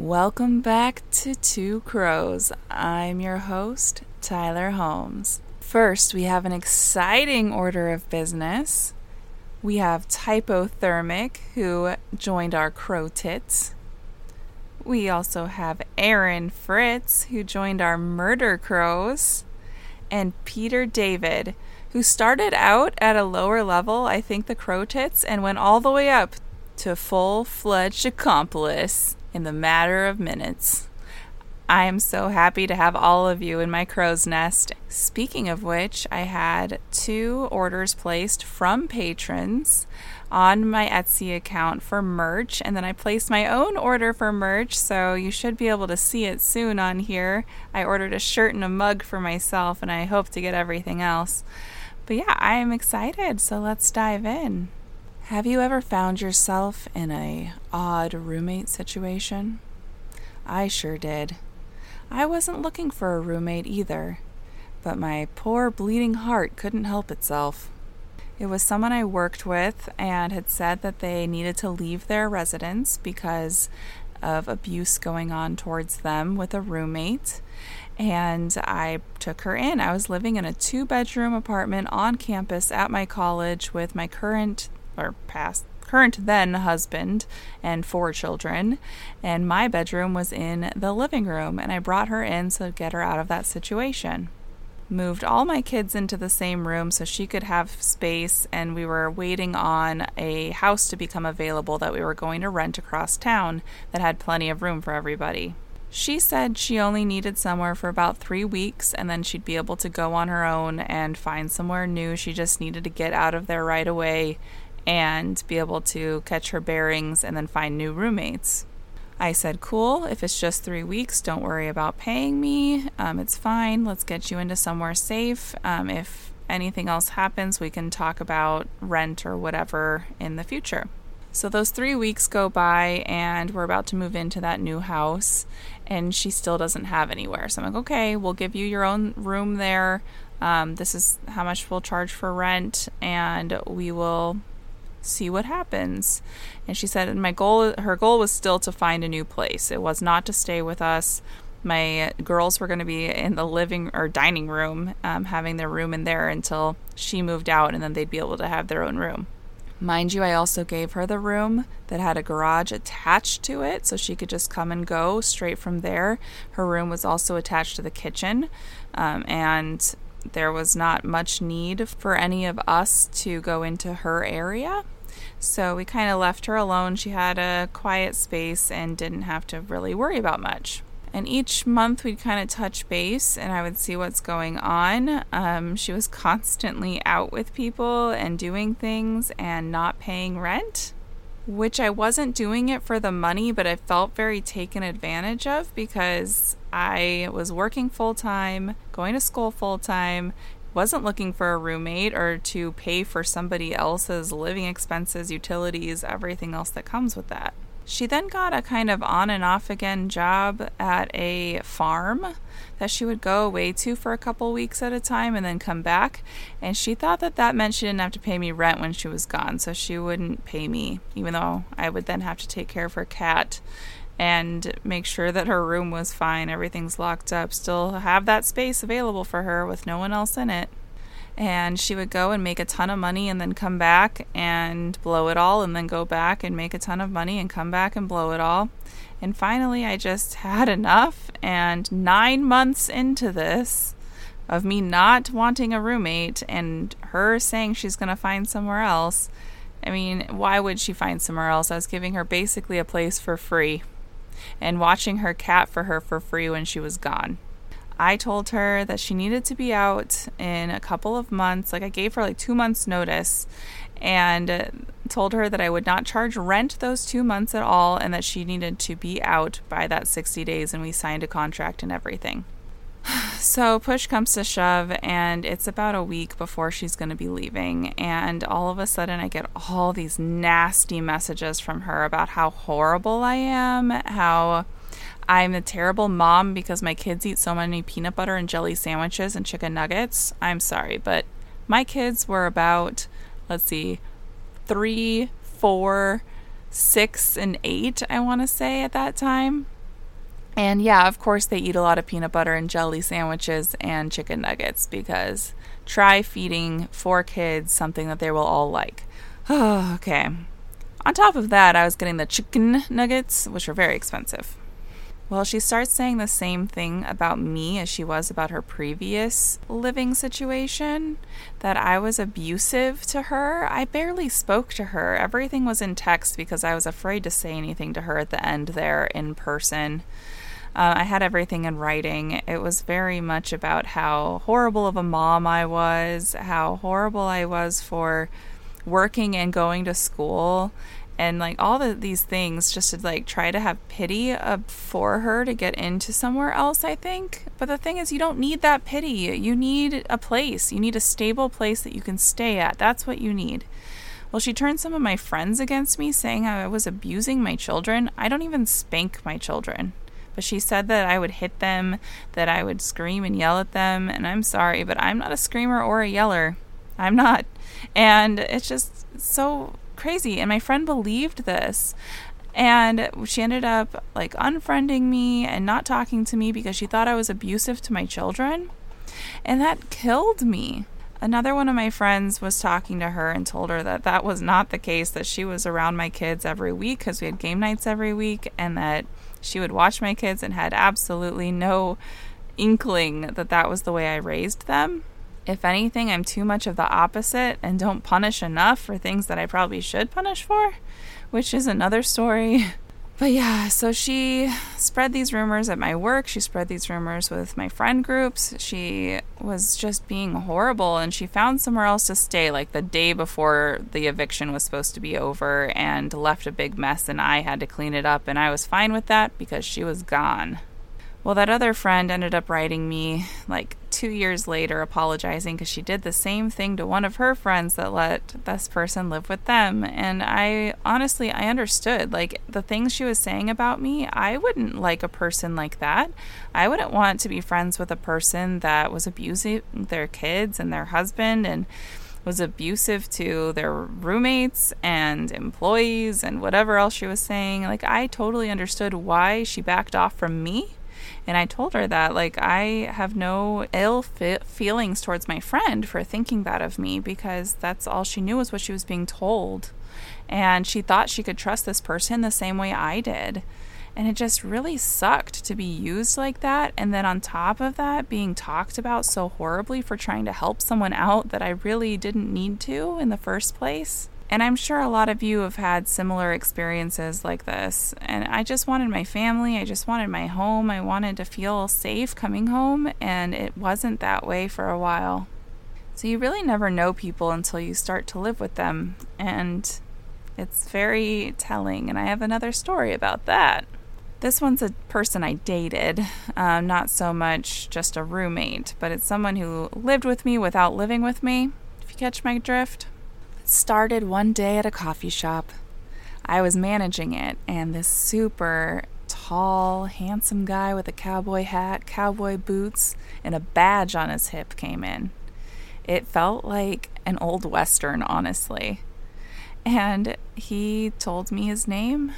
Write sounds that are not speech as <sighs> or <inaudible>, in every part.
Welcome back to Two Crows. I'm your host, Tylar Holmes. First, we have an exciting order of business. We have Typothermic, who joined our Crow Tits. We also have Aaron Fritz, who joined our Murder Crows. And Peter David, who started out at a lower level, I think the Crow Tits, and went all the way up to full fledged accomplice in the matter of minutes. I am so happy to have all of you in my crow's nest. Speaking of which, I had two orders placed from patrons on my Etsy account for merch, and then I placed my own order for merch, so you should be able to see it soon on here. I ordered a shirt and a mug for myself, and I hope to get everything else. But yeah, I am excited, so let's dive in. Have you ever found yourself in a odd roommate situation? I sure did. I wasn't looking for a roommate either, but my poor bleeding heart couldn't help itself. It was someone I worked with and had said that they needed to leave their residence because of abuse going on towards them with a roommate. And I took her in. I was living in a two bedroom apartment on campus at my college with my current or past current then husband and four children, and my bedroom was in the living room, and I brought her in to get her out of that situation. Moved all my kids into the same room so she could have space, and we were waiting on a house to become available that we were going to rent across town that had plenty of room for everybody. She said she only needed somewhere for about three weeks and then she'd be able to go on her own and find somewhere new. She just needed to get out of there right away and be able to catch her bearings and then find new roommates. I said, Cool, if it's just three weeks, don't worry about paying me. Um, it's fine. Let's get you into somewhere safe. Um, if anything else happens, we can talk about rent or whatever in the future. So those three weeks go by, and we're about to move into that new house, and she still doesn't have anywhere. So I'm like, okay, we'll give you your own room there. Um, this is how much we'll charge for rent, and we will see what happens. And she said, my goal, her goal was still to find a new place. It was not to stay with us. My girls were going to be in the living or dining room, um, having their room in there until she moved out, and then they'd be able to have their own room. Mind you, I also gave her the room that had a garage attached to it so she could just come and go straight from there. Her room was also attached to the kitchen, um, and there was not much need for any of us to go into her area. So we kind of left her alone. She had a quiet space and didn't have to really worry about much. And each month we'd kind of touch base and I would see what's going on. Um, she was constantly out with people and doing things and not paying rent, which I wasn't doing it for the money, but I felt very taken advantage of because I was working full time, going to school full time, wasn't looking for a roommate or to pay for somebody else's living expenses, utilities, everything else that comes with that. She then got a kind of on and off again job at a farm that she would go away to for a couple weeks at a time and then come back. And she thought that that meant she didn't have to pay me rent when she was gone, so she wouldn't pay me, even though I would then have to take care of her cat and make sure that her room was fine, everything's locked up, still have that space available for her with no one else in it. And she would go and make a ton of money and then come back and blow it all, and then go back and make a ton of money and come back and blow it all. And finally, I just had enough. And nine months into this, of me not wanting a roommate and her saying she's going to find somewhere else, I mean, why would she find somewhere else? I was giving her basically a place for free and watching her cat for her for free when she was gone. I told her that she needed to be out in a couple of months. Like, I gave her like two months' notice and told her that I would not charge rent those two months at all and that she needed to be out by that 60 days. And we signed a contract and everything. <sighs> So push comes to shove, and it's about a week before she's going to be leaving. And all of a sudden, I get all these nasty messages from her about how horrible I am, how I'm a terrible mom because my kids eat so many peanut butter and jelly sandwiches and chicken nuggets. I'm sorry, but my kids were about, let's see, three, four, six, and eight, I want to say, at that time And yeah, of course, they eat a lot of peanut butter and jelly sandwiches and chicken nuggets because try feeding four kids something that they will all like. Oh, <sighs> okay. On top of that, I was getting the chicken nuggets, which are very expensive. Well, she starts saying the same thing about me as she was about her previous living situation that I was abusive to her. I barely spoke to her. Everything was in text because I was afraid to say anything to her at the end there in person. Uh, I had everything in writing. It was very much about how horrible of a mom I was, how horrible I was for working and going to school and like all the, these things just to like try to have pity uh, for her to get into somewhere else i think. But the thing is you don't need that pity. You need a place. You need a stable place that you can stay at. That's what you need. Well she turned some of my friends against me saying i was abusing my children. I don't even spank my children but she said that I would hit them, that I would scream and yell at them, and I'm sorry, but I'm not a screamer or a yeller. I'm not. And it's just so crazy. And my friend believed this. And she ended up like unfriending me and not talking to me because she thought I was abusive to my children. And that killed me. Another one of my friends was talking to her and told her that that was not the case, that she was around my kids every week because we had game nights every week, and that she would watch my kids and had absolutely no inkling that that was the way I raised them. If anything, I'm too much of the opposite and don't punish enough for things that I probably should punish for, which is another story. <laughs> But yeah, so she spread these rumors at my work. She spread these rumors with my friend groups. She was just being horrible and she found somewhere else to stay like the day before the eviction was supposed to be over and left a big mess and I had to clean it up and I was fine with that because she was gone. Well, that other friend ended up writing me like two years later apologizing because she did the same thing to one of her friends that let this person live with them. And I honestly, I understood. Like the things she was saying about me, I wouldn't like a person like that. I wouldn't want to be friends with a person that was abusing their kids and their husband and was abusive to their roommates and employees and whatever else she was saying. Like, I totally understood why she backed off from me and I told her that, like, I have no ill fi- feelings towards my friend for thinking that of me because that's all she knew was what she was being told. And she thought she could trust this person the same way I did. And it just really sucked to be used like that. And then on top of that, being talked about so horribly for trying to help someone out that I really didn't need to in the first place. And I'm sure a lot of you have had similar experiences like this. And I just wanted my family, I just wanted my home, I wanted to feel safe coming home, and it wasn't that way for a while. So you really never know people until you start to live with them. And it's very telling. And I have another story about that. This one's a person I dated, um, not so much just a roommate, but it's someone who lived with me without living with me, if you catch my drift started one day at a coffee shop. I was managing it, and this super tall, handsome guy with a cowboy hat, cowboy boots, and a badge on his hip came in. It felt like an old western, honestly. And he told me his name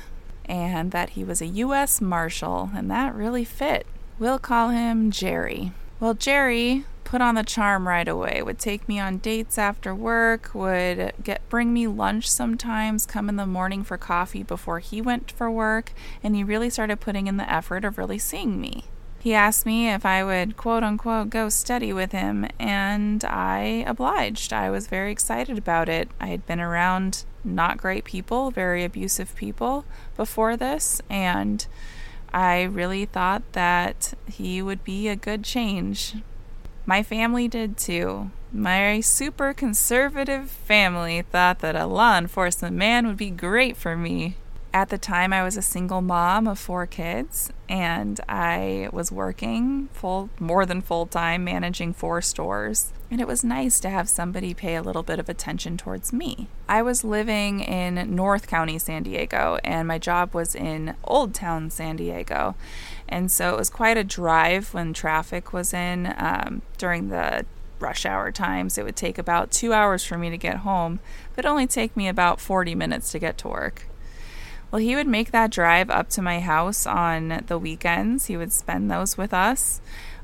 and that he was a U.S. Marshal, and that really fit. We'll call him Jerry. Well, Jerry put on the charm right away. Would take me on dates after work, would get bring me lunch sometimes, come in the morning for coffee before he went for work, and he really started putting in the effort of really seeing me. He asked me if I would quote unquote go study with him, and I obliged. I was very excited about it. I had been around not great people, very abusive people before this, and I really thought that he would be a good change my family did too. My super conservative family thought that a law enforcement man would be great for me. At the time, I was a single mom of four kids, and I was working full, more than full time, managing four stores. And it was nice to have somebody pay a little bit of attention towards me. I was living in North County, San Diego, and my job was in Old Town, San Diego. And so it was quite a drive when traffic was in um, during the rush hour times. It would take about two hours for me to get home, but only take me about 40 minutes to get to work. Well, he would make that drive up to my house on the weekends. He would spend those with us.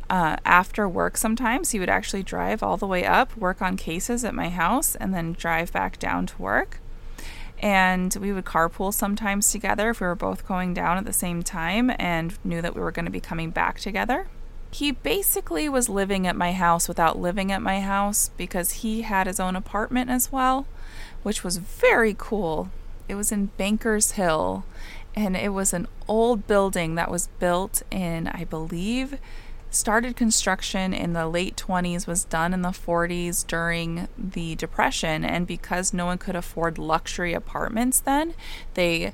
Uh, after work, sometimes he would actually drive all the way up, work on cases at my house, and then drive back down to work. And we would carpool sometimes together if we were both going down at the same time and knew that we were going to be coming back together. He basically was living at my house without living at my house because he had his own apartment as well, which was very cool. It was in Bankers Hill, and it was an old building that was built in, I believe, started construction in the late 20s, was done in the 40s during the Depression. And because no one could afford luxury apartments then, they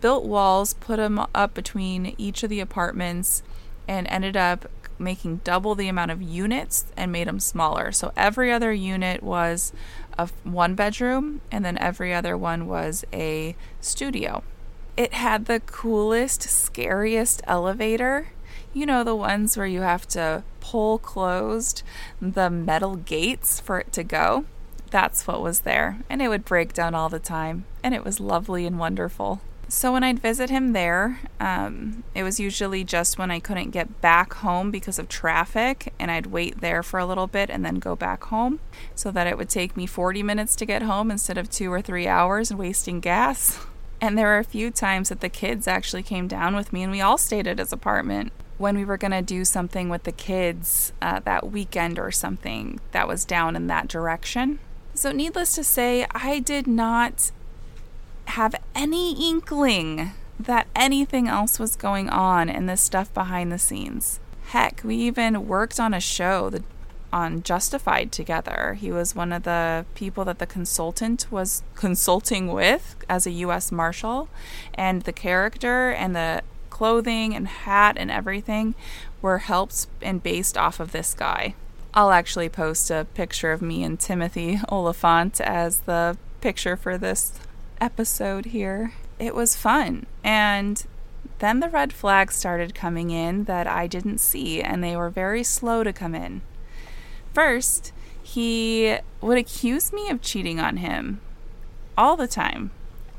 built walls, put them up between each of the apartments, and ended up making double the amount of units and made them smaller. So every other unit was a one bedroom, and then every other one was a studio. It had the coolest, scariest elevator you know, the ones where you have to pull closed the metal gates for it to go. That's what was there. And it would break down all the time. And it was lovely and wonderful. So when I'd visit him there, um, it was usually just when I couldn't get back home because of traffic, and I'd wait there for a little bit and then go back home, so that it would take me 40 minutes to get home instead of two or three hours and wasting gas. And there were a few times that the kids actually came down with me, and we all stayed at his apartment when we were going to do something with the kids uh, that weekend or something that was down in that direction. So, needless to say, I did not have any inkling that anything else was going on in this stuff behind the scenes. Heck, we even worked on a show on Justified together. He was one of the people that the consultant was consulting with as a U.S. Marshal, and the character and the clothing and hat and everything were helped and based off of this guy. I'll actually post a picture of me and Timothy <laughs> Olyphant as the picture for this episode here. It was fun. And then the red flags started coming in that I didn't see, and they were very slow to come in. First, he would accuse me of cheating on him all the time,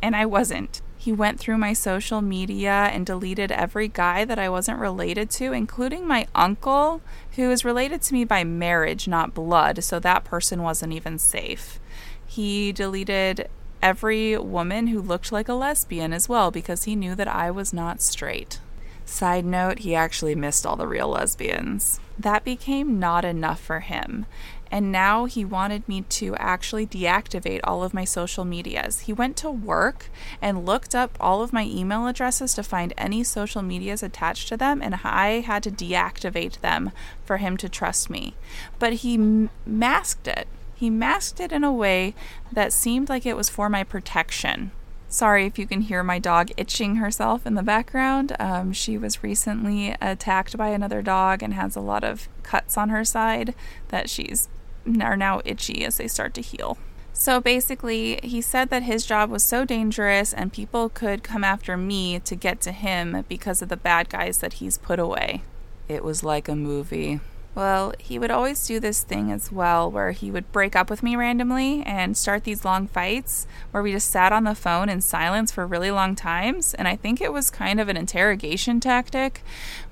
and I wasn't. He went through my social media and deleted every guy that I wasn't related to, including my uncle, who is related to me by marriage, not blood, so that person wasn't even safe. He deleted every woman who looked like a lesbian as well because he knew that I was not straight. Side note, he actually missed all the real lesbians. That became not enough for him, and now he wanted me to actually deactivate all of my social medias. He went to work and looked up all of my email addresses to find any social medias attached to them, and I had to deactivate them for him to trust me. But he m- masked it. He masked it in a way that seemed like it was for my protection. Sorry if you can hear my dog itching herself in the background. Um, she was recently attacked by another dog and has a lot of cuts on her side that she's are now itchy as they start to heal. So basically, he said that his job was so dangerous and people could come after me to get to him because of the bad guys that he's put away. It was like a movie. Well, he would always do this thing as well where he would break up with me randomly and start these long fights where we just sat on the phone in silence for really long times. And I think it was kind of an interrogation tactic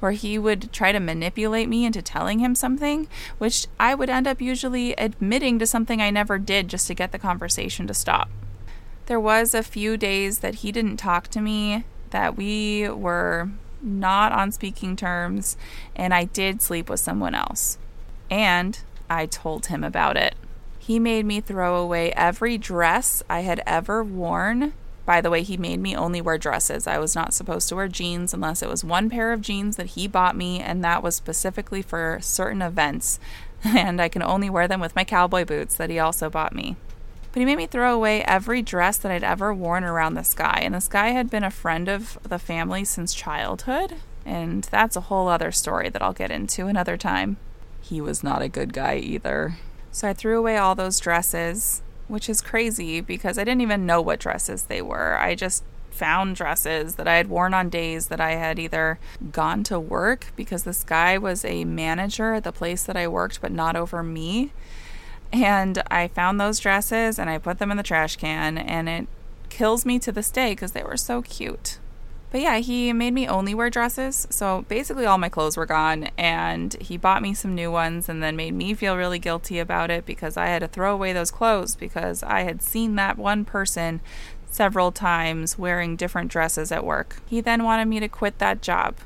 where he would try to manipulate me into telling him something, which I would end up usually admitting to something I never did just to get the conversation to stop. There was a few days that he didn't talk to me, that we were not on speaking terms, and I did sleep with someone else. And I told him about it. He made me throw away every dress I had ever worn. By the way, he made me only wear dresses. I was not supposed to wear jeans unless it was one pair of jeans that he bought me, and that was specifically for certain events. <laughs> And I can only wear them with my cowboy boots that he also bought me. But he made me throw away every dress that I'd ever worn around this guy. And this guy had been a friend of the family since childhood. And that's a whole other story that I'll get into another time. He was not a good guy either. So I threw away all those dresses, which is crazy because I didn't even know what dresses they were. I just found dresses that I had worn on days that I had either gone to work because this guy was a manager at the place that I worked, but not over me. And I found those dresses and I put them in the trash can, and it kills me to this day because they were so cute. But yeah, he made me only wear dresses. So basically, all my clothes were gone, and he bought me some new ones and then made me feel really guilty about it because I had to throw away those clothes because I had seen that one person several times wearing different dresses at work. He then wanted me to quit that job,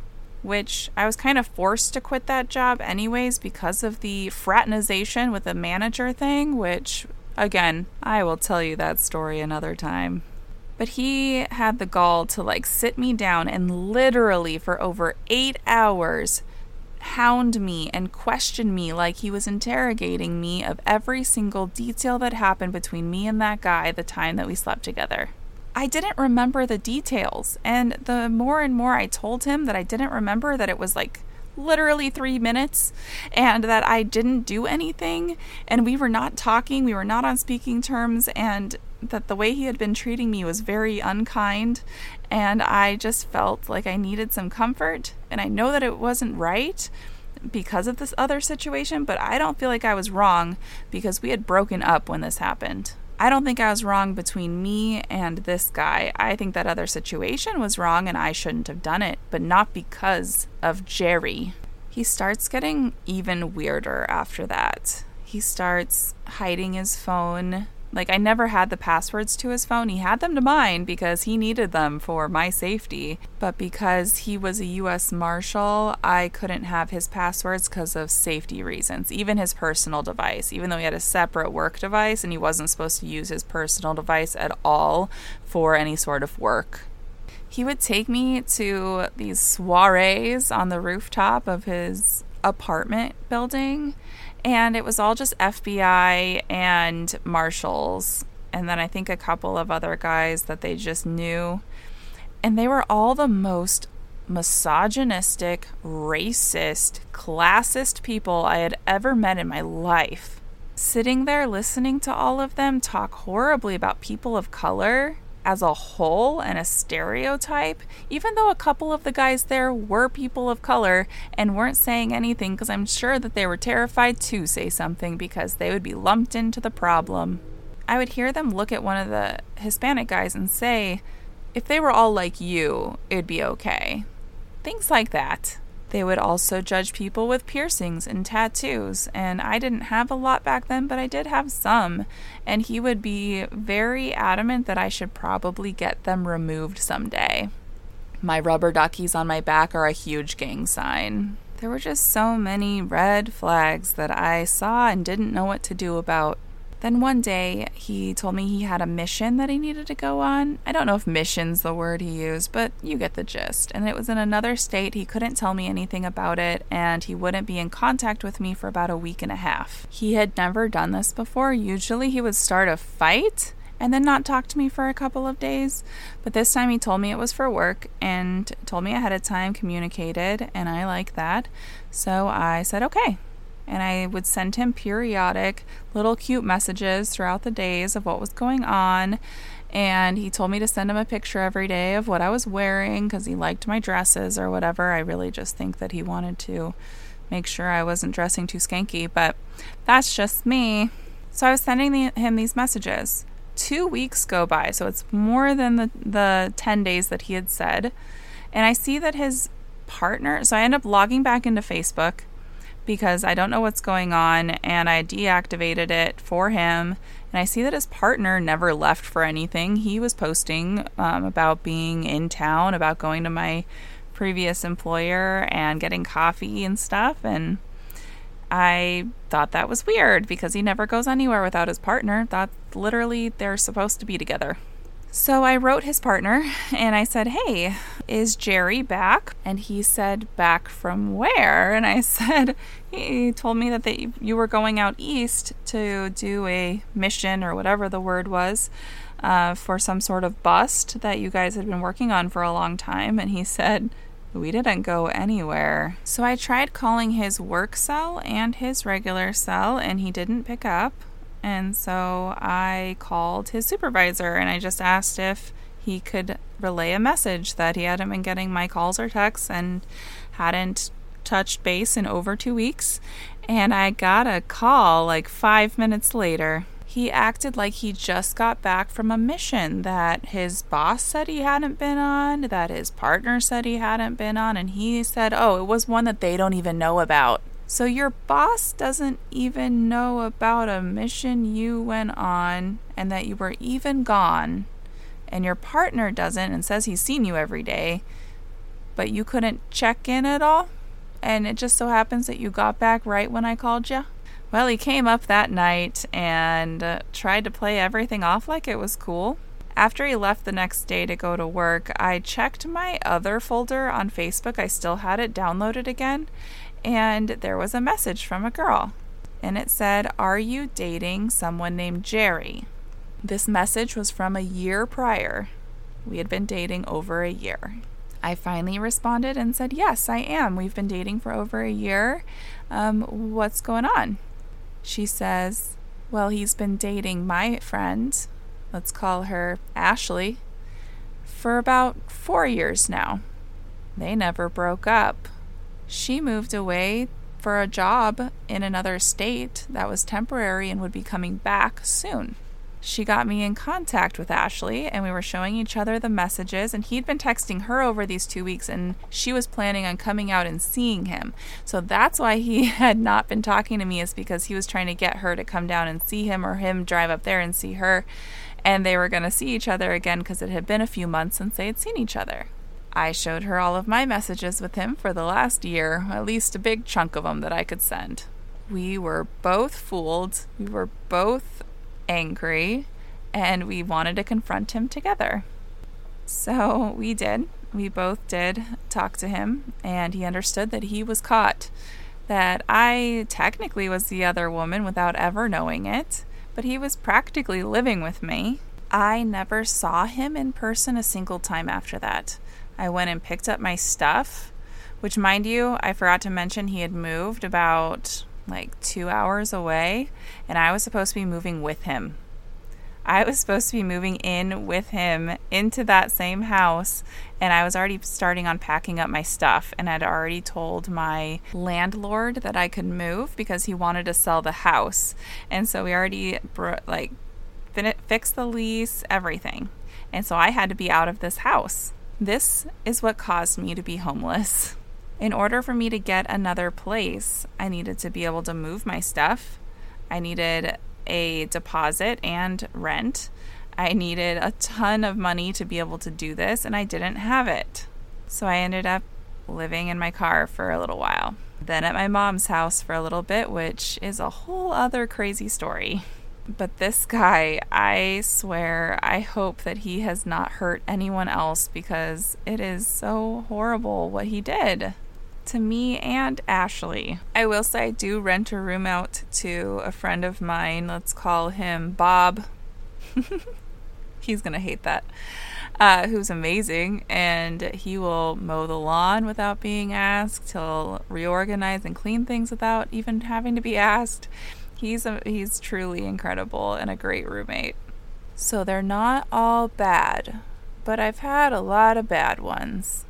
which I was kind of forced to quit that job anyways because of the fraternization with the manager thing, which, again, I will tell you that story another time. But he had the gall to like sit me down and literally for over eight hours hound me and question me like he was interrogating me of every single detail that happened between me and that guy the time that we slept together. I didn't remember the details, and the more and more I told him that I didn't remember that it was like literally three minutes and that I didn't do anything and we were not talking, we were not on speaking terms, and that the way he had been treating me was very unkind and I just felt like I needed some comfort and I know that it wasn't right because of this other situation, but I don't feel like I was wrong because we had broken up when this happened. I don't think I was wrong between me and this guy. I think that other situation was wrong and I shouldn't have done it, but not because of Jerry. He starts getting even weirder after that. He starts hiding his phone like, I never had the passwords to his phone. He had them to mine because he needed them for my safety. But because he was a US Marshal, I couldn't have his passwords because of safety reasons. Even his personal device, even though he had a separate work device and he wasn't supposed to use his personal device at all for any sort of work. He would take me to these soirees on the rooftop of his apartment building and it was all just FBI and marshals. And then I think a couple of other guys that they just knew. And they were all the most misogynistic, racist, classist people I had ever met in my life. Sitting there listening to all of them talk horribly about people of color as a whole and a stereotype, even though a couple of the guys there were people of color and weren't saying anything because I'm sure that they were terrified to say something because they would be lumped into the problem. I would hear them look at one of the Hispanic guys and say, if they were all like you, it'd be okay. Things like that. They would also judge people with piercings and tattoos, and I didn't have a lot back then, but I did have some. And he would be very adamant that I should probably get them removed someday. My rubber duckies on my back are a huge gang sign. There were just so many red flags that I saw and didn't know what to do about. Then one day, he told me he had a mission that he needed to go on. I don't know if mission's the word he used, but you get the gist. And it was in another state. He couldn't tell me anything about it, and he wouldn't be in contact with me for about a week and a half. He had never done this before. Usually, he would start a fight and then not talk to me for a couple of days. But this time he told me it was for work and told me ahead of time, communicated, and I like that. So I said, okay and I would send him periodic little cute messages throughout the days of what was going on. And he told me to send him a picture every day of what I was wearing because he liked my dresses or whatever. I really just think that he wanted to make sure I wasn't dressing too skanky, but that's just me. So I was sending the, him these messages. Two weeks go by, so it's more than the, the 10 days that he had said. And I see that his partner, so I end up logging back into Facebook because I don't know what's going on and I deactivated it for him. And I see that his partner never left for anything. He was posting um, about being in town, about going to my previous employer and getting coffee and stuff. And I thought that was weird because he never goes anywhere without his partner. That literally they're supposed to be together. So I wrote his partner and I said, Hey, is Jerry back? And he said, Back from where? And I <laughs> said, He told me that they, you were going out east to do a mission or whatever the word was uh, for some sort of bust that you guys had been working on for a long time. And he said, we didn't go anywhere. So I tried calling his work cell and his regular cell, and he didn't pick up. And so I called his supervisor and I just asked if he could relay a message that he hadn't been getting my calls or texts and hadn't touched base in over two weeks. And I got a call like five minutes later. He acted like he just got back from a mission that his boss said he hadn't been on, that his partner said he hadn't been on, and he said, oh, it was one that they don't even know about. So your boss doesn't even know about a mission you went on and that you were even gone, and your partner doesn't and says he's seen you every day, but you couldn't check in at all? And it just so happens that you got back right when I called you? Well, he came up that night and uh, tried to play everything off like it was cool. After he left the next day to go to work, I checked my other folder on Facebook. I still had it downloaded again, and there was a message from a girl. And it said, Are you dating someone named Jerry? This message was from a year prior. We had been dating over a year. I finally responded and said, Yes, I am. We've been dating for over a year. Um, what's going on? She says, Well, he's been dating my friend, let's call her Ashley, for about four years now. They never broke up. She moved away for a job in another state that was temporary and would be coming back soon she got me in contact with Ashley and we were showing each other the messages and he'd been texting her over these 2 weeks and she was planning on coming out and seeing him. So that's why he <laughs> had not been talking to me is because he was trying to get her to come down and see him or him drive up there and see her and they were going to see each other again because it had been a few months since they had seen each other. I showed her all of my messages with him for the last year, at least a big chunk of them that I could send. We were both fooled. We were both angry and we wanted to confront him together. So we did. We both did talk to him, and he understood that he was caught. That I technically was the other woman without ever knowing it, but he was practically living with me. I never saw him in person a single time after that. I went and picked up my stuff, which, mind you, I forgot to mention he had moved about like two hours away, and I was supposed to be moving with him. I was supposed to be moving in with him into that same house, and I was already starting on packing up my stuff, and I'd already told my landlord that I could move because he wanted to sell the house, and so we already like fin- fixed the lease, everything, and so I had to be out of this house. This is what caused me to be homeless. In order for me to get another place, I needed to be able to move my stuff. I needed a deposit and rent. I needed a ton of money to be able to do this, and I didn't have it. So I ended up living in my car for a little while. Then at my mom's house for a little bit, which is a whole other crazy story. But this guy, I swear, I hope that he has not hurt anyone else because it is so horrible what he did to me and Ashley. I will say I do rent a room out to a friend of mine. Let's call him Bob. <laughs> He's going to hate that. Uh, who's amazing, and he will mow the lawn without being asked. He'll reorganize and clean things without even having to be asked. He's a, he's truly incredible and a great roommate. So they're not all bad, but I've had a lot of bad ones.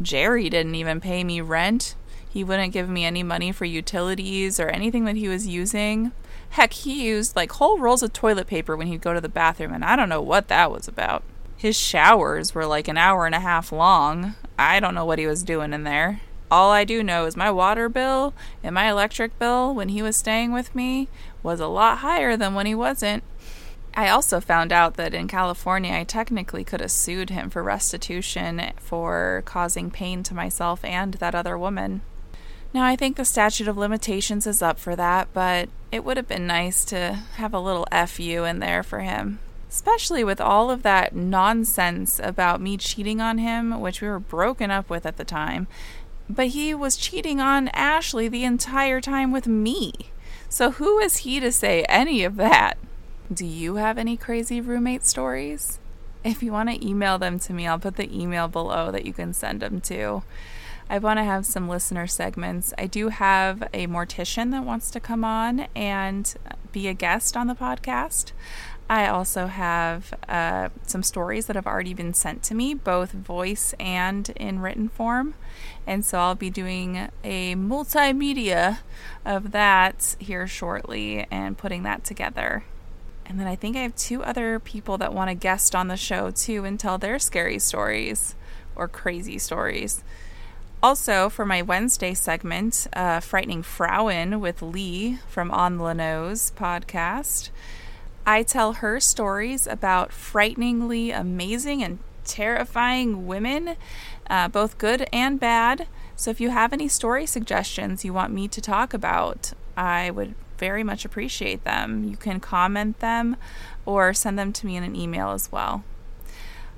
Jerry didn't even pay me rent. He wouldn't give me any money for utilities or anything that he was using. Heck, he used like whole rolls of toilet paper when he'd go to the bathroom, and I don't know what that was about. His showers were like an hour and a half long. I don't know what he was doing in there. All I do know is my water bill and my electric bill when he was staying with me was a lot higher than when he wasn't. I also found out that in California, I technically could have sued him for restitution for causing pain to myself and that other woman. Now, I think the statute of limitations is up for that, but it would have been nice to have a little FU in there for him. Especially with all of that nonsense about me cheating on him, which we were broken up with at the time. But he was cheating on Ashley the entire time with me. So who is he to say any of that? Do you have any crazy roommate stories? If you want to email them to me, I'll put the email below that you can send them to. I want to have some listener segments. I do have a mortician that wants to come on and be a guest on the podcast. I also have uh, some stories that have already been sent to me, both voice and in written form. And so I'll be doing a multimedia of that here shortly and putting that together. And then I think I have two other people that want to guest on the show too and tell their scary stories or crazy stories. Also, for my Wednesday segment, uh, Frightening Frauen with Lee from On the Nose podcast, I tell her stories about frighteningly amazing and terrifying women, uh, both good and bad. So if you have any story suggestions you want me to talk about, I would very much appreciate them. You can comment them or send them to me in an email as well.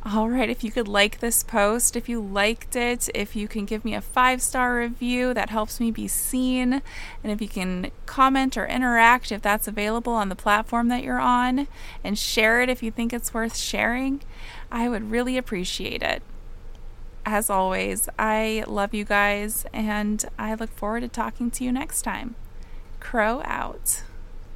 All right, if you could like this post, if you liked it, if you can give me a five star review, that helps me be seen. And if you can comment or interact if that's available on the platform that you're on, and share it if you think it's worth sharing, I would really appreciate it. As always, I love you guys, and I look forward to talking to you next time. Crow out.